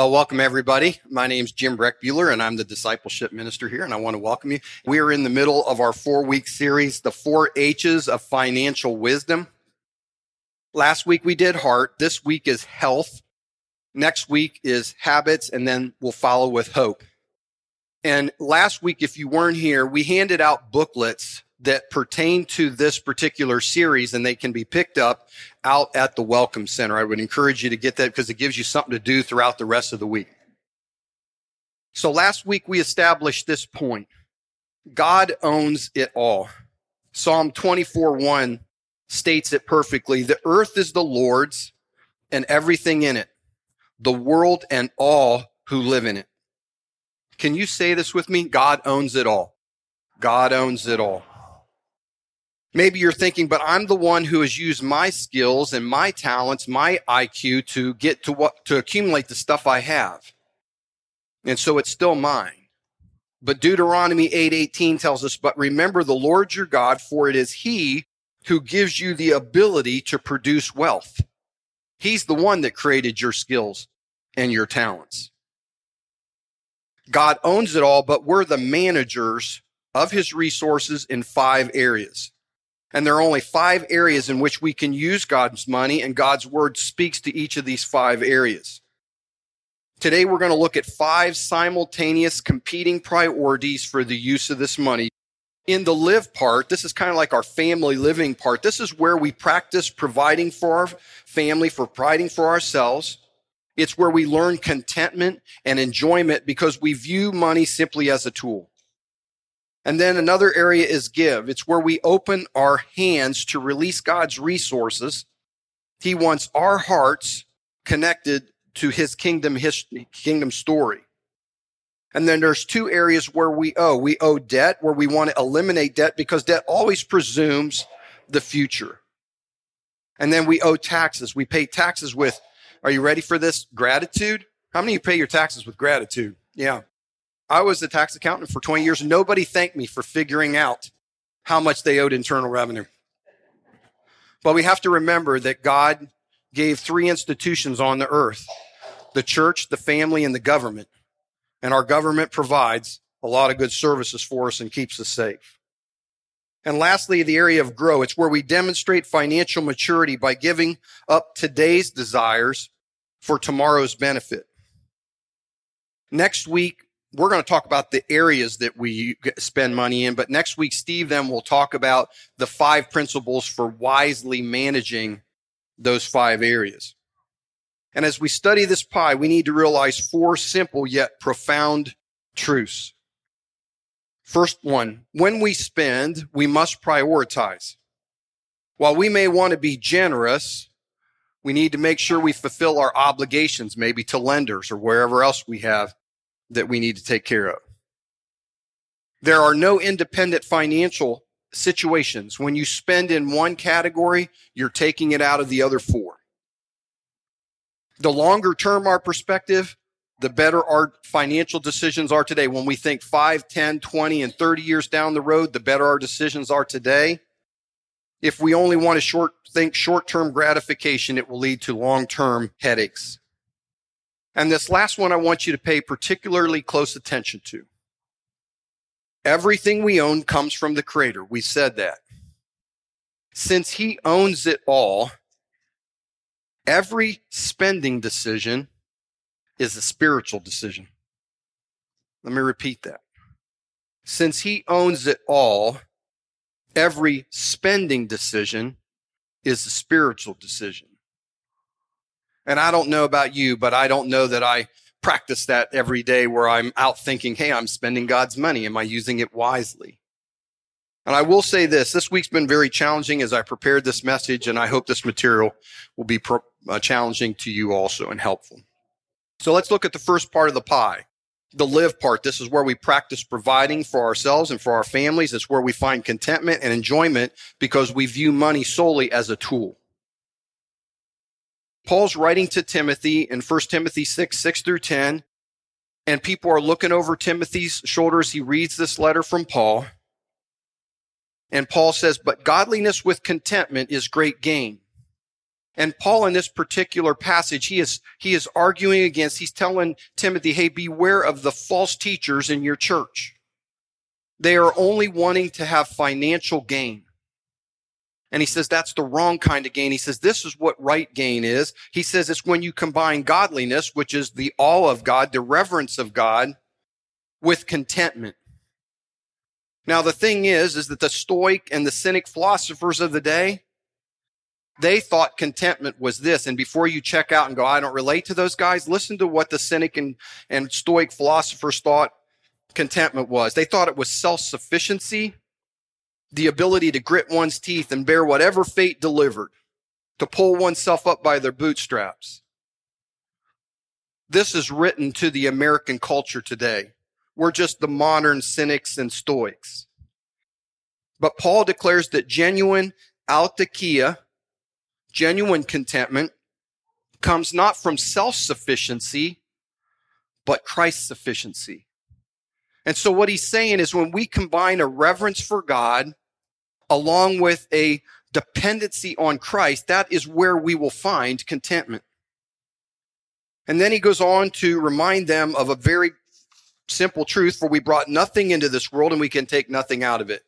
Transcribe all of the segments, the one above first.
Well, welcome everybody. My name is Jim Breckbuehler and I'm the discipleship minister here and I want to welcome you. We are in the middle of our four week series, the four H's of financial wisdom. Last week we did heart. This week is health. Next week is habits and then we'll follow with hope. And last week, if you weren't here, we handed out booklets that pertain to this particular series and they can be picked up out at the Welcome Center. I would encourage you to get that because it gives you something to do throughout the rest of the week. So last week we established this point. God owns it all. Psalm 24 1 states it perfectly. The earth is the Lord's and everything in it, the world and all who live in it. Can you say this with me? God owns it all. God owns it all. Maybe you're thinking, but I'm the one who has used my skills and my talents, my IQ to get to what, to accumulate the stuff I have. And so it's still mine. But Deuteronomy 8:18 tells us, "But remember the Lord your God, for it is he who gives you the ability to produce wealth. He's the one that created your skills and your talents. God owns it all, but we're the managers of his resources in five areas. And there are only five areas in which we can use God's money, and God's word speaks to each of these five areas. Today, we're going to look at five simultaneous competing priorities for the use of this money. In the live part, this is kind of like our family living part. This is where we practice providing for our family, for providing for ourselves. It's where we learn contentment and enjoyment because we view money simply as a tool. And then another area is give. It's where we open our hands to release God's resources. He wants our hearts connected to his kingdom history, kingdom story. And then there's two areas where we owe. We owe debt, where we want to eliminate debt because debt always presumes the future. And then we owe taxes. We pay taxes with, are you ready for this? Gratitude. How many of you pay your taxes with gratitude? Yeah. I was a tax accountant for 20 years nobody thanked me for figuring out how much they owed internal revenue. But we have to remember that God gave three institutions on the earth the church, the family, and the government. And our government provides a lot of good services for us and keeps us safe. And lastly, the area of grow. It's where we demonstrate financial maturity by giving up today's desires for tomorrow's benefit. Next week, we're going to talk about the areas that we spend money in, but next week, Steve then will talk about the five principles for wisely managing those five areas. And as we study this pie, we need to realize four simple yet profound truths. First one, when we spend, we must prioritize. While we may want to be generous, we need to make sure we fulfill our obligations, maybe to lenders or wherever else we have that we need to take care of. There are no independent financial situations. When you spend in one category, you're taking it out of the other four. The longer term our perspective, the better our financial decisions are today. When we think 5, 10, 20, and 30 years down the road, the better our decisions are today. If we only want to short, think short term gratification, it will lead to long term headaches. And this last one I want you to pay particularly close attention to. Everything we own comes from the Creator. We said that. Since He owns it all, every spending decision is a spiritual decision. Let me repeat that. Since He owns it all, every spending decision is a spiritual decision. And I don't know about you, but I don't know that I practice that every day where I'm out thinking, hey, I'm spending God's money. Am I using it wisely? And I will say this this week's been very challenging as I prepared this message, and I hope this material will be pro- uh, challenging to you also and helpful. So let's look at the first part of the pie the live part. This is where we practice providing for ourselves and for our families. It's where we find contentment and enjoyment because we view money solely as a tool. Paul's writing to Timothy in 1 Timothy 6, 6 through 10. And people are looking over Timothy's shoulders. He reads this letter from Paul. And Paul says, But godliness with contentment is great gain. And Paul in this particular passage, he is, he is arguing against, he's telling Timothy, hey, beware of the false teachers in your church. They are only wanting to have financial gain. And he says that's the wrong kind of gain. He says this is what right gain is. He says it's when you combine godliness, which is the awe of God, the reverence of God, with contentment. Now, the thing is, is that the Stoic and the Cynic philosophers of the day, they thought contentment was this. And before you check out and go, I don't relate to those guys, listen to what the Cynic and, and Stoic philosophers thought contentment was. They thought it was self-sufficiency, the ability to grit one's teeth and bear whatever fate delivered, to pull oneself up by their bootstraps. This is written to the American culture today. We're just the modern cynics and stoics. But Paul declares that genuine autarkeia, genuine contentment, comes not from self-sufficiency, but Christ's sufficiency. And so what he's saying is when we combine a reverence for God along with a dependency on Christ, that is where we will find contentment. And then he goes on to remind them of a very simple truth for we brought nothing into this world and we can take nothing out of it.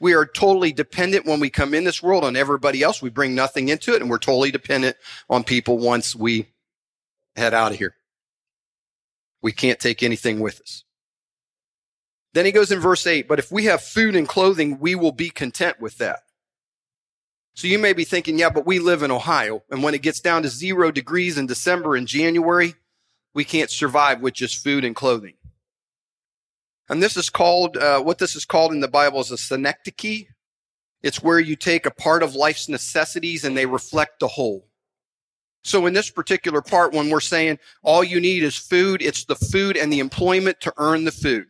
We are totally dependent when we come in this world on everybody else. We bring nothing into it and we're totally dependent on people once we head out of here. We can't take anything with us. Then he goes in verse 8, but if we have food and clothing, we will be content with that. So you may be thinking, yeah, but we live in Ohio. And when it gets down to zero degrees in December and January, we can't survive with just food and clothing. And this is called, uh, what this is called in the Bible is a synecdoche. It's where you take a part of life's necessities and they reflect the whole. So in this particular part, when we're saying all you need is food, it's the food and the employment to earn the food.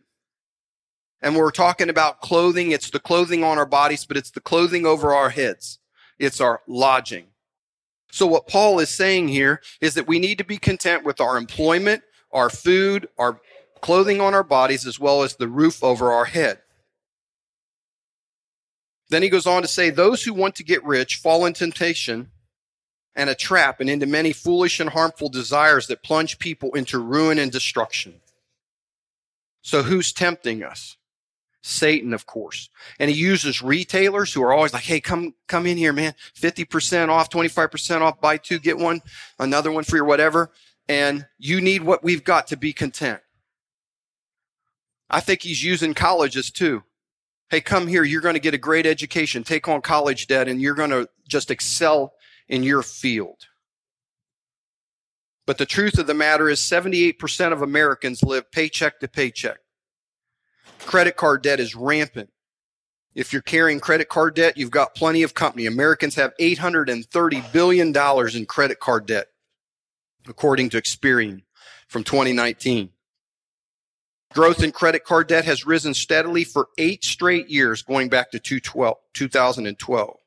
And we're talking about clothing. It's the clothing on our bodies, but it's the clothing over our heads. It's our lodging. So what Paul is saying here is that we need to be content with our employment, our food, our clothing on our bodies, as well as the roof over our head. Then he goes on to say, those who want to get rich fall in temptation and a trap and into many foolish and harmful desires that plunge people into ruin and destruction. So who's tempting us? Satan, of course. And he uses retailers who are always like, Hey, come, come in here, man. 50% off, 25% off, buy two, get one, another one for your whatever. And you need what we've got to be content. I think he's using colleges too. Hey, come here. You're going to get a great education. Take on college debt and you're going to just excel in your field. But the truth of the matter is 78% of Americans live paycheck to paycheck. Credit card debt is rampant. If you're carrying credit card debt, you've got plenty of company. Americans have $830 billion in credit card debt, according to Experian from 2019. Growth in credit card debt has risen steadily for eight straight years, going back to 2012.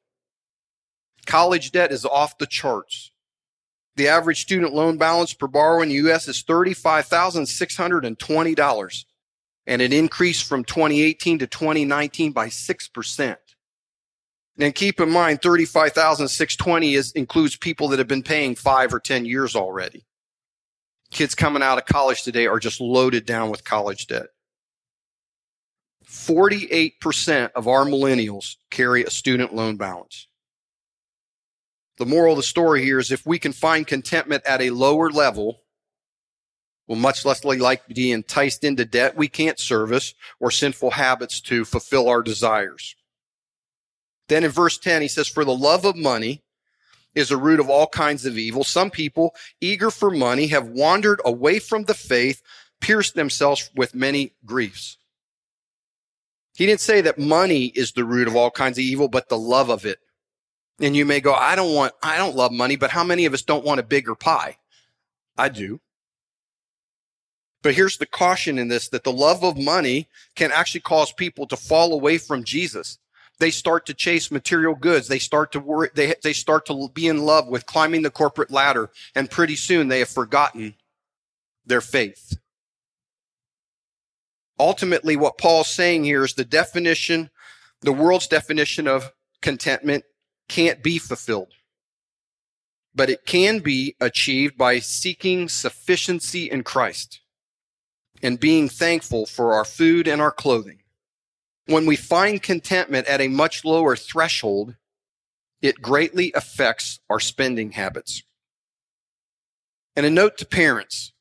College debt is off the charts. The average student loan balance per borrower in the U.S. is $35,620, and it increased from 2018 to 2019 by 6%. And keep in mind, 35,620 is, includes people that have been paying five or 10 years already kids coming out of college today are just loaded down with college debt. 48% of our millennials carry a student loan balance. The moral of the story here is if we can find contentment at a lower level, we'll much less likely be enticed into debt we can't service or sinful habits to fulfill our desires. Then in verse 10, he says, For the love of money is a root of all kinds of evil. Some people, eager for money, have wandered away from the faith, pierced themselves with many griefs. He didn't say that money is the root of all kinds of evil, but the love of it. And you may go, I don't want, I don't love money, but how many of us don't want a bigger pie? I do. But here's the caution in this that the love of money can actually cause people to fall away from Jesus they start to chase material goods. They start to worry, they, they start to be in love with climbing the corporate ladder. And pretty soon they have forgotten their faith. Ultimately, what Paul's saying here is the definition, the world's definition of contentment can't be fulfilled. but it can be achieved by seeking sufficiency in Christ and being thankful for our food and our clothing. When we find contentment at a much lower threshold, it greatly affects our spending habits. And a note to parents,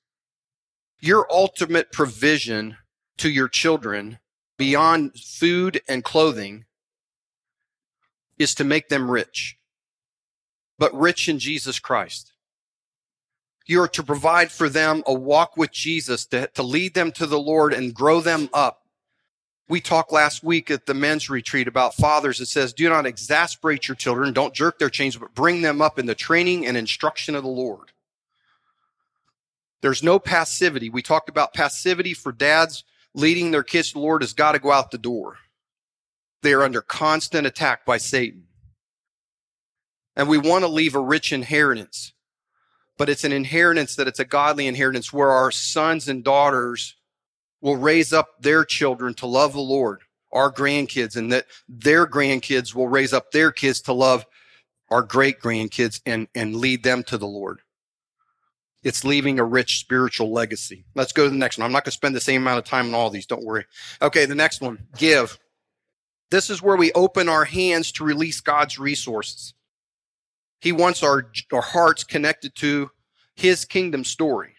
your ultimate provision to your children beyond food and clothing is to make them rich, but rich in Jesus Christ. You are to provide for them a walk with Jesus to, to lead them to the Lord and grow them up. We talked last week at the men's retreat about fathers. It says, do not exasperate your children. Don't jerk their chains, but bring them up in the training and instruction of the Lord. There's no passivity. We talked about passivity for dads leading their kids to the Lord has got to go out the door. They are under constant attack by Satan. And we want to leave a rich inheritance, but it's an inheritance that it's a godly inheritance where our sons and daughters will raise up their children to love the Lord, our grandkids, and that their grandkids will raise up their kids to love our great grandkids and, and lead them to the Lord. It's leaving a rich spiritual legacy. Let's go to the next one. I'm not going to spend the same amount of time on all these. Don't worry. Okay. The next one, give. This is where we open our hands to release God's resources. He wants our, our hearts connected to his kingdom story.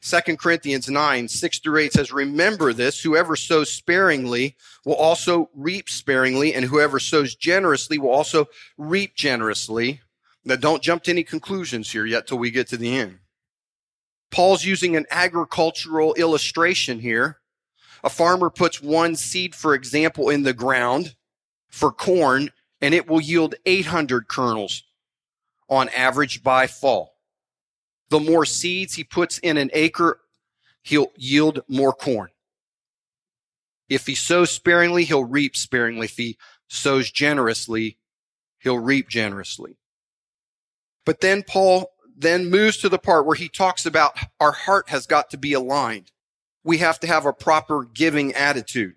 Second Corinthians 9, 6 through 8 says, Remember this, whoever sows sparingly will also reap sparingly, and whoever sows generously will also reap generously. Now, don't jump to any conclusions here yet till we get to the end. Paul's using an agricultural illustration here. A farmer puts one seed, for example, in the ground for corn, and it will yield 800 kernels on average by fall. The more seeds he puts in an acre, he'll yield more corn. If he sows sparingly, he'll reap sparingly. If he sows generously, he'll reap generously. But then Paul then moves to the part where he talks about our heart has got to be aligned. We have to have a proper giving attitude.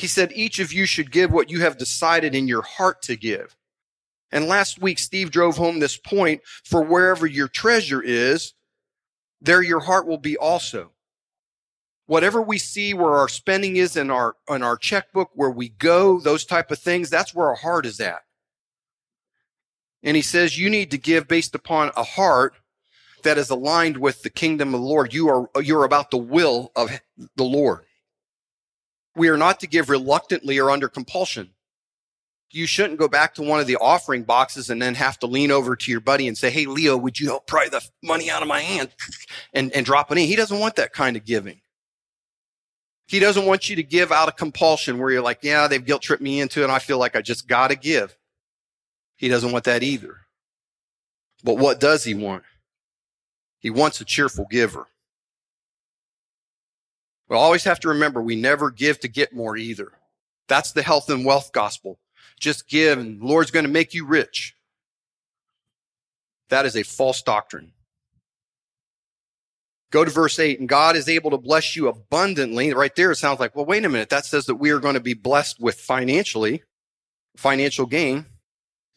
He said, each of you should give what you have decided in your heart to give. And last week, Steve drove home this point for wherever your treasure is, there your heart will be also. Whatever we see where our spending is in our, in our checkbook, where we go, those type of things, that's where our heart is at. And he says you need to give based upon a heart that is aligned with the kingdom of the Lord. You are, you're about the will of the Lord. We are not to give reluctantly or under compulsion. You shouldn't go back to one of the offering boxes and then have to lean over to your buddy and say, Hey, Leo, would you help pry the money out of my hand and, and drop it in? He doesn't want that kind of giving. He doesn't want you to give out of compulsion where you're like, yeah, they've guilt tripped me into it and I feel like I just got to give. He doesn't want that either. But what does he want? He wants a cheerful giver. We always have to remember we never give to get more either. That's the health and wealth gospel. Just give and the Lord's going to make you rich. That is a false doctrine. Go to verse 8, and God is able to bless you abundantly. Right there, it sounds like, well, wait a minute. That says that we are going to be blessed with financially, financial gain.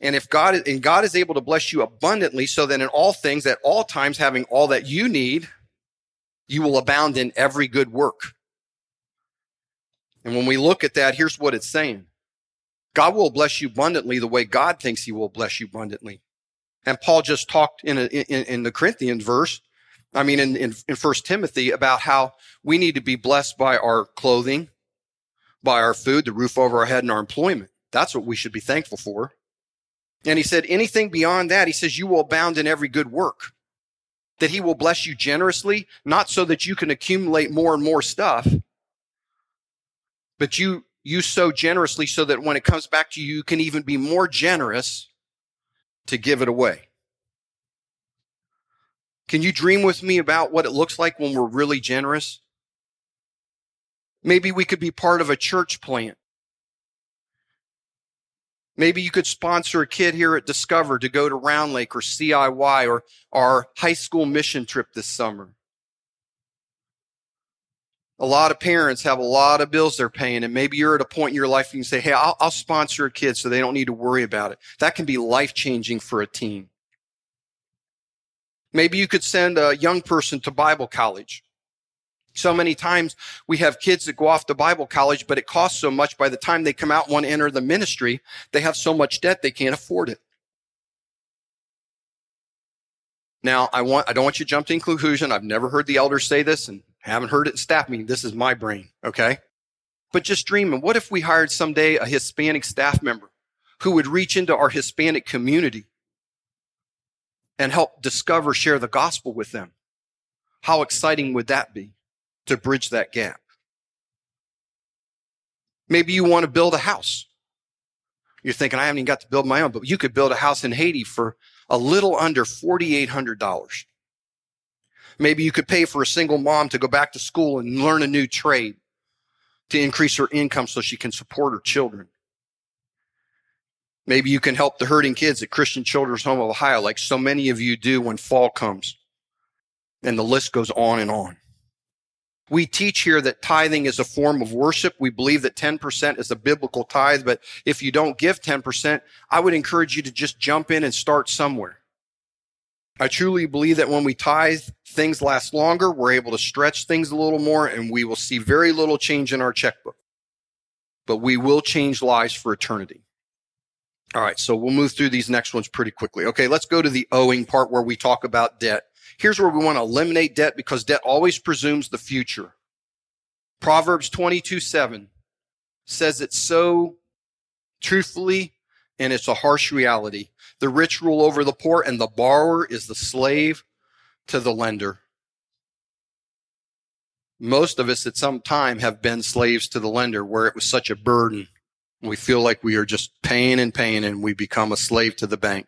And if God and God is able to bless you abundantly so that in all things, at all times, having all that you need, you will abound in every good work. And when we look at that, here's what it's saying. God will bless you abundantly the way God thinks he will bless you abundantly. And Paul just talked in, a, in, in, the Corinthians verse, I mean, in, in, in First Timothy about how we need to be blessed by our clothing, by our food, the roof over our head and our employment. That's what we should be thankful for. And he said, anything beyond that, he says, you will abound in every good work. That he will bless you generously, not so that you can accumulate more and more stuff, but you, you sow generously so that when it comes back to you, you can even be more generous to give it away. Can you dream with me about what it looks like when we're really generous? Maybe we could be part of a church plant Maybe you could sponsor a kid here at Discover to go to Round Lake or CIY or our high school mission trip this summer. A lot of parents have a lot of bills they're paying, and maybe you're at a point in your life you can say, Hey, I'll, I'll sponsor a kid so they don't need to worry about it. That can be life changing for a teen. Maybe you could send a young person to Bible college. So many times we have kids that go off to Bible college, but it costs so much by the time they come out and want to enter the ministry, they have so much debt they can't afford it. Now, I want, I don't want you to jump to conclusion. I've never heard the elders say this and haven't heard it staff meeting. This is my brain. Okay. But just dreaming, what if we hired someday a Hispanic staff member who would reach into our Hispanic community and help discover, share the gospel with them? How exciting would that be to bridge that gap? Maybe you want to build a house. You're thinking, I haven't even got to build my own, but you could build a house in Haiti for a little under $4,800. Maybe you could pay for a single mom to go back to school and learn a new trade to increase her income so she can support her children. Maybe you can help the hurting kids at Christian Children's Home of Ohio, like so many of you do when fall comes. And the list goes on and on. We teach here that tithing is a form of worship. We believe that 10% is a biblical tithe, but if you don't give 10%, I would encourage you to just jump in and start somewhere. I truly believe that when we tithe, things last longer. We're able to stretch things a little more and we will see very little change in our checkbook. But we will change lives for eternity. All right. So we'll move through these next ones pretty quickly. Okay. Let's go to the owing part where we talk about debt. Here's where we want to eliminate debt because debt always presumes the future. Proverbs 22, 7 says it so truthfully and it's a harsh reality. The rich rule over the poor and the borrower is the slave to the lender. Most of us at some time have been slaves to the lender where it was such a burden. We feel like we are just paying and paying and we become a slave to the bank.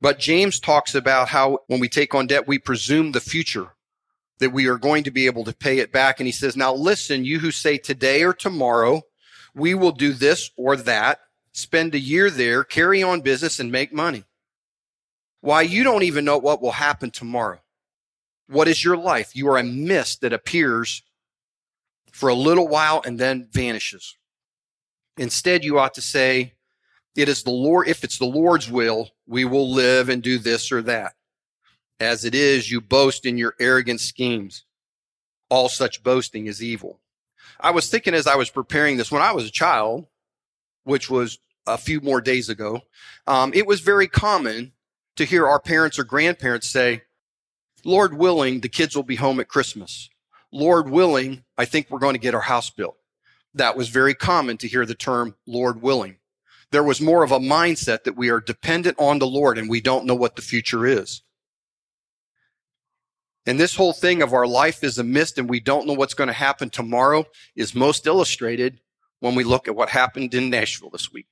But James talks about how when we take on debt, we presume the future, that we are going to be able to pay it back. And he says, now listen, you who say today or tomorrow, we will do this or that, spend a year there, carry on business and make money. Why you don't even know what will happen tomorrow. What is your life? You are a mist that appears for a little while and then vanishes. Instead, you ought to say, it is the Lord, if it's the Lord's will, we will live and do this or that. As it is, you boast in your arrogant schemes. All such boasting is evil. I was thinking as I was preparing this, when I was a child, which was a few more days ago, um, it was very common to hear our parents or grandparents say, Lord willing, the kids will be home at Christmas. Lord willing, I think we're going to get our house built. That was very common to hear the term Lord willing. There was more of a mindset that we are dependent on the Lord and we don't know what the future is. And this whole thing of our life is a mist and we don't know what's going to happen tomorrow is most illustrated when we look at what happened in Nashville this week.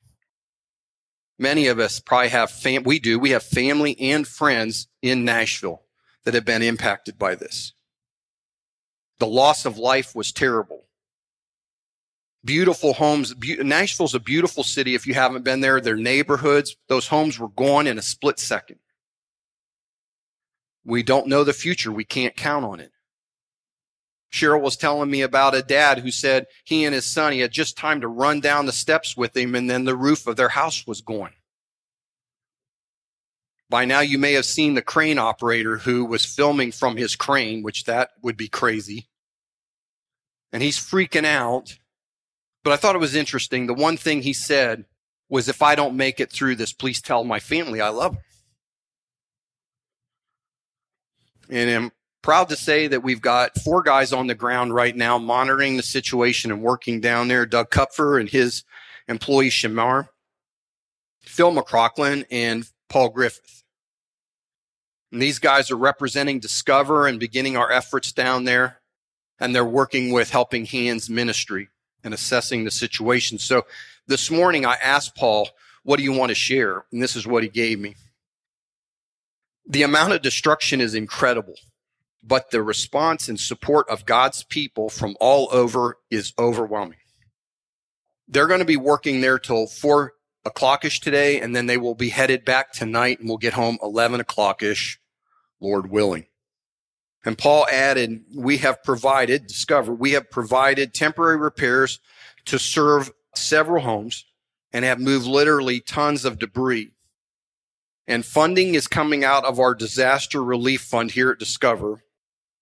Many of us probably have fam- we do, we have family and friends in Nashville that have been impacted by this. The loss of life was terrible. Beautiful homes. Be- Nashville's a beautiful city. If you haven't been there, their neighborhoods, those homes were gone in a split second. We don't know the future. We can't count on it. Cheryl was telling me about a dad who said he and his son, he had just time to run down the steps with him and then the roof of their house was gone. By now you may have seen the crane operator who was filming from his crane, which that would be crazy. And he's freaking out. But I thought it was interesting. The one thing he said was, if I don't make it through this, please tell my family I love them. And I'm proud to say that we've got four guys on the ground right now monitoring the situation and working down there. Doug Kupfer and his employee Shamar, Phil McCrocklin, and Paul Griffith. And these guys are representing Discover and beginning our efforts down there. And they're working with Helping Hands Ministry and assessing the situation. So this morning I asked Paul, what do you want to share? And this is what he gave me. The amount of destruction is incredible, but the response and support of God's people from all over is overwhelming. They're going to be working there till four o'clockish today, and then they will be headed back tonight and we'll get home 11 o'clockish, Lord willing. And Paul added, we have provided, discover, we have provided temporary repairs to serve several homes and have moved literally tons of debris. And funding is coming out of our disaster relief fund here at Discover,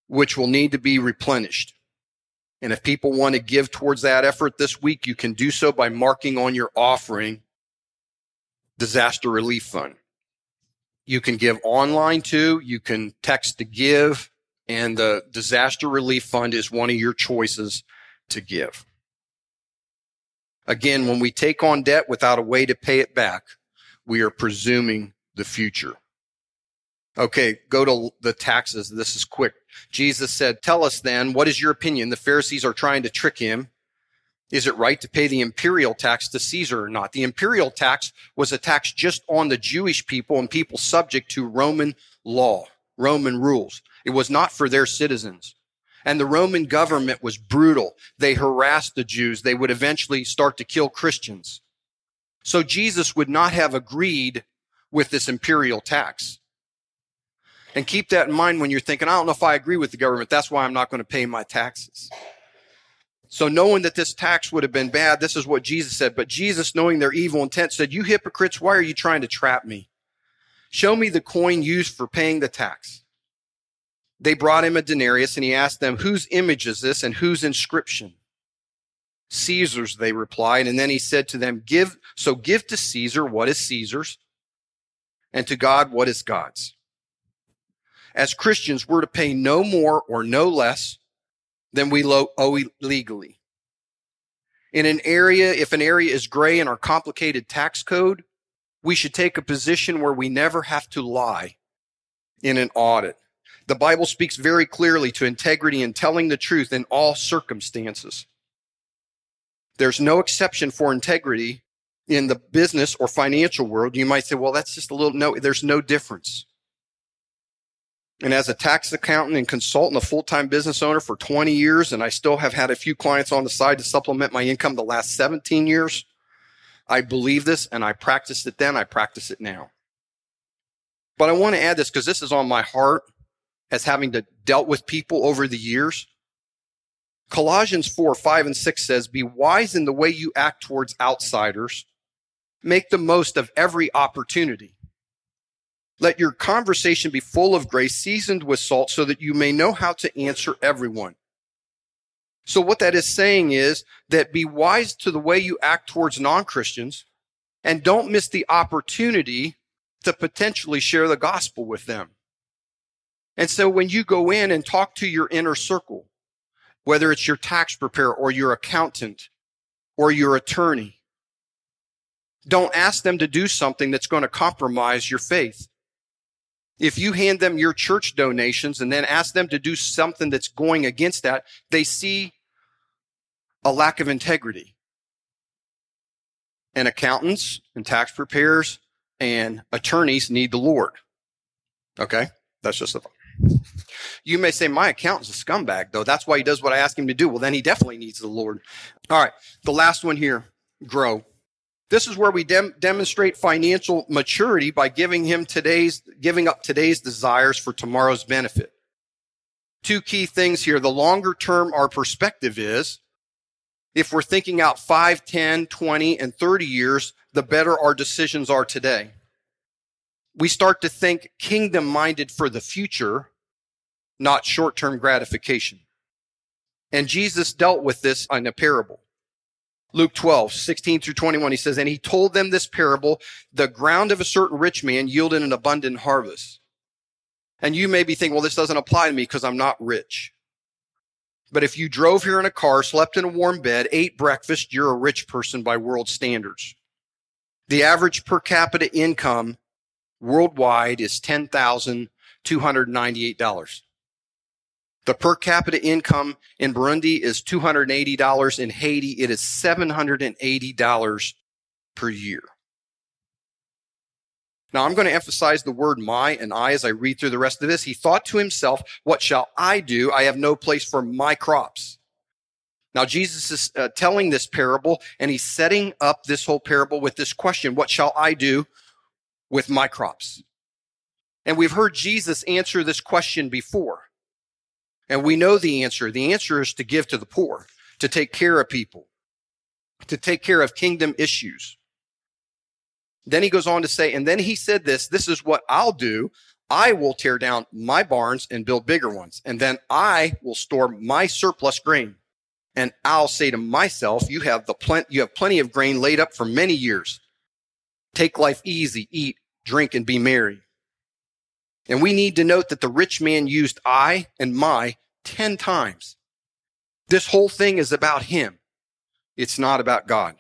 which will need to be replenished. And if people want to give towards that effort this week, you can do so by marking on your offering disaster relief fund. You can give online too. You can text to give and the disaster relief fund is one of your choices to give. Again, when we take on debt without a way to pay it back, we are presuming the future. Okay, go to the taxes. This is quick. Jesus said, Tell us then, what is your opinion? The Pharisees are trying to trick him. Is it right to pay the imperial tax to Caesar or not? The imperial tax was a tax just on the Jewish people and people subject to Roman law, Roman rules. It was not for their citizens. And the Roman government was brutal. They harassed the Jews. They would eventually start to kill Christians. So Jesus would not have agreed with this imperial tax. And keep that in mind when you're thinking, I don't know if I agree with the government. That's why I'm not going to pay my taxes. So knowing that this tax would have been bad, this is what Jesus said. But Jesus, knowing their evil intent, said, You hypocrites, why are you trying to trap me? Show me the coin used for paying the tax. They brought him a denarius and he asked them, Whose image is this and whose inscription? Caesar's, they replied. And then he said to them, Give, so give to Caesar what is Caesar's, and to God what is God's. As Christians, we're to pay no more or no less than we owe legally. In an area, if an area is gray in our complicated tax code, we should take a position where we never have to lie in an audit. The Bible speaks very clearly to integrity and telling the truth in all circumstances. There's no exception for integrity in the business or financial world. You might say, well, that's just a little, no, there's no difference. And as a tax accountant and consultant, a full-time business owner for 20 years, and I still have had a few clients on the side to supplement my income the last 17 years, I believe this and I practiced it then, I practice it now. But I want to add this because this is on my heart as having to dealt with people over the years. Colossians 4, 5, and 6 says, Be wise in the way you act towards outsiders. Make the most of every opportunity. Let your conversation be full of grace, seasoned with salt, so that you may know how to answer everyone. So what that is saying is that be wise to the way you act towards non-Christians and don't miss the opportunity to potentially share the gospel with them. And so when you go in and talk to your inner circle, whether it's your tax preparer or your accountant or your attorney, don't ask them to do something that's going to compromise your faith. If you hand them your church donations and then ask them to do something that's going against that, they see a lack of integrity. And accountants and tax preparers and attorneys need the Lord. Okay? That's just thought. You may say, my accountant's a scumbag, though. That's why he does what I ask him to do. Well, then he definitely needs the Lord. All right. The last one here grow. This is where we dem- demonstrate financial maturity by giving him today's, giving up today's desires for tomorrow's benefit. Two key things here. The longer term our perspective is, if we're thinking out 5, 10, 20, and 30 years, the better our decisions are today we start to think kingdom minded for the future, not short term gratification. And Jesus dealt with this in a parable. Luke 12, 16 through 21, he says, And he told them this parable, the ground of a certain rich man yielded an abundant harvest. And you may be thinking, well, this doesn't apply to me because I'm not rich. But if you drove here in a car, slept in a warm bed, ate breakfast, you're a rich person by world standards. The average per capita income worldwide is $10,298. The per capita income in Burundi is $280. In Haiti, it is $780 per year. Now I'm going to emphasize the word my and I as I read through the rest of this. He thought to himself, what shall I do? I have no place for my crops. Now Jesus is uh, telling this parable and he's setting up this whole parable with this question. What shall I do with my crops? And we've heard Jesus answer this question before. And we know the answer. The answer is to give to the poor, to take care of people, to take care of kingdom issues. Then he goes on to say, and then he said this, this is what I'll do. I will tear down my barns and build bigger ones. And then I will store my surplus grain. And I'll say to myself, you have the plenty, you have plenty of grain laid up for many years. Take life easy, eat, drink, and be merry. And we need to note that the rich man used I and my 10 times. This whole thing is about him. It's not about God.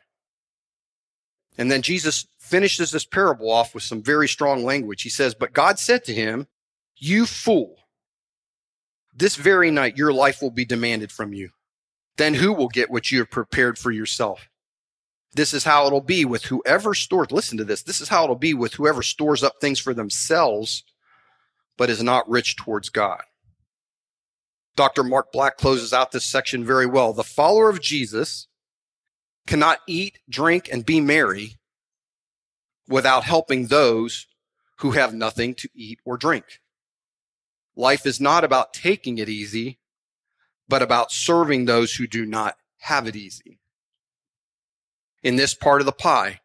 And then Jesus finishes this parable off with some very strong language. He says, But God said to him, You fool, this very night your life will be demanded from you. Then who will get what you have prepared for yourself? This is how it'll be with whoever stores, listen to this. This is how it'll be with whoever stores up things for themselves, but is not rich towards God. Dr. Mark Black closes out this section very well. The follower of Jesus cannot eat, drink, and be merry without helping those who have nothing to eat or drink. Life is not about taking it easy, but about serving those who do not have it easy. In this part of the pie,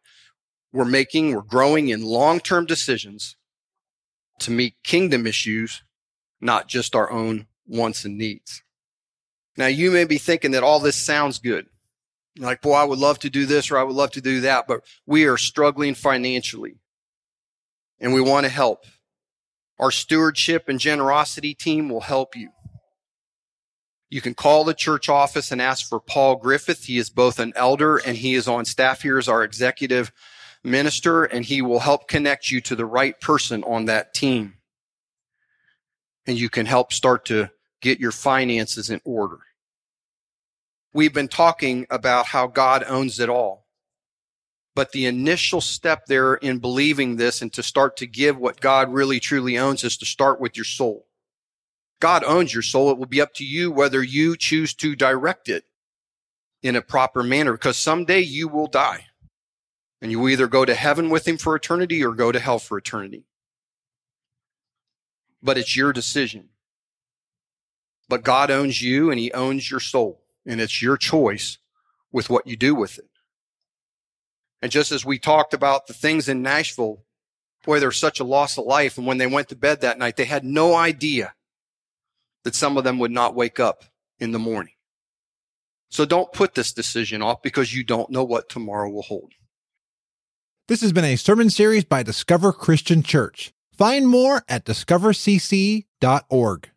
we're making, we're growing in long-term decisions to meet kingdom issues, not just our own wants and needs. Now you may be thinking that all this sounds good. Like, boy, I would love to do this or I would love to do that, but we are struggling financially and we want to help. Our stewardship and generosity team will help you. You can call the church office and ask for Paul Griffith. He is both an elder and he is on staff here as our executive minister, and he will help connect you to the right person on that team. And you can help start to get your finances in order. We've been talking about how God owns it all. But the initial step there in believing this and to start to give what God really truly owns is to start with your soul. God owns your soul. It will be up to you whether you choose to direct it in a proper manner because someday you will die and you either go to heaven with him for eternity or go to hell for eternity. But it's your decision. But God owns you and he owns your soul and it's your choice with what you do with it. And just as we talked about the things in Nashville, boy, there's such a loss of life. And when they went to bed that night, they had no idea that some of them would not wake up in the morning. So don't put this decision off because you don't know what tomorrow will hold. This has been a sermon series by Discover Christian Church. Find more at discovercc.org.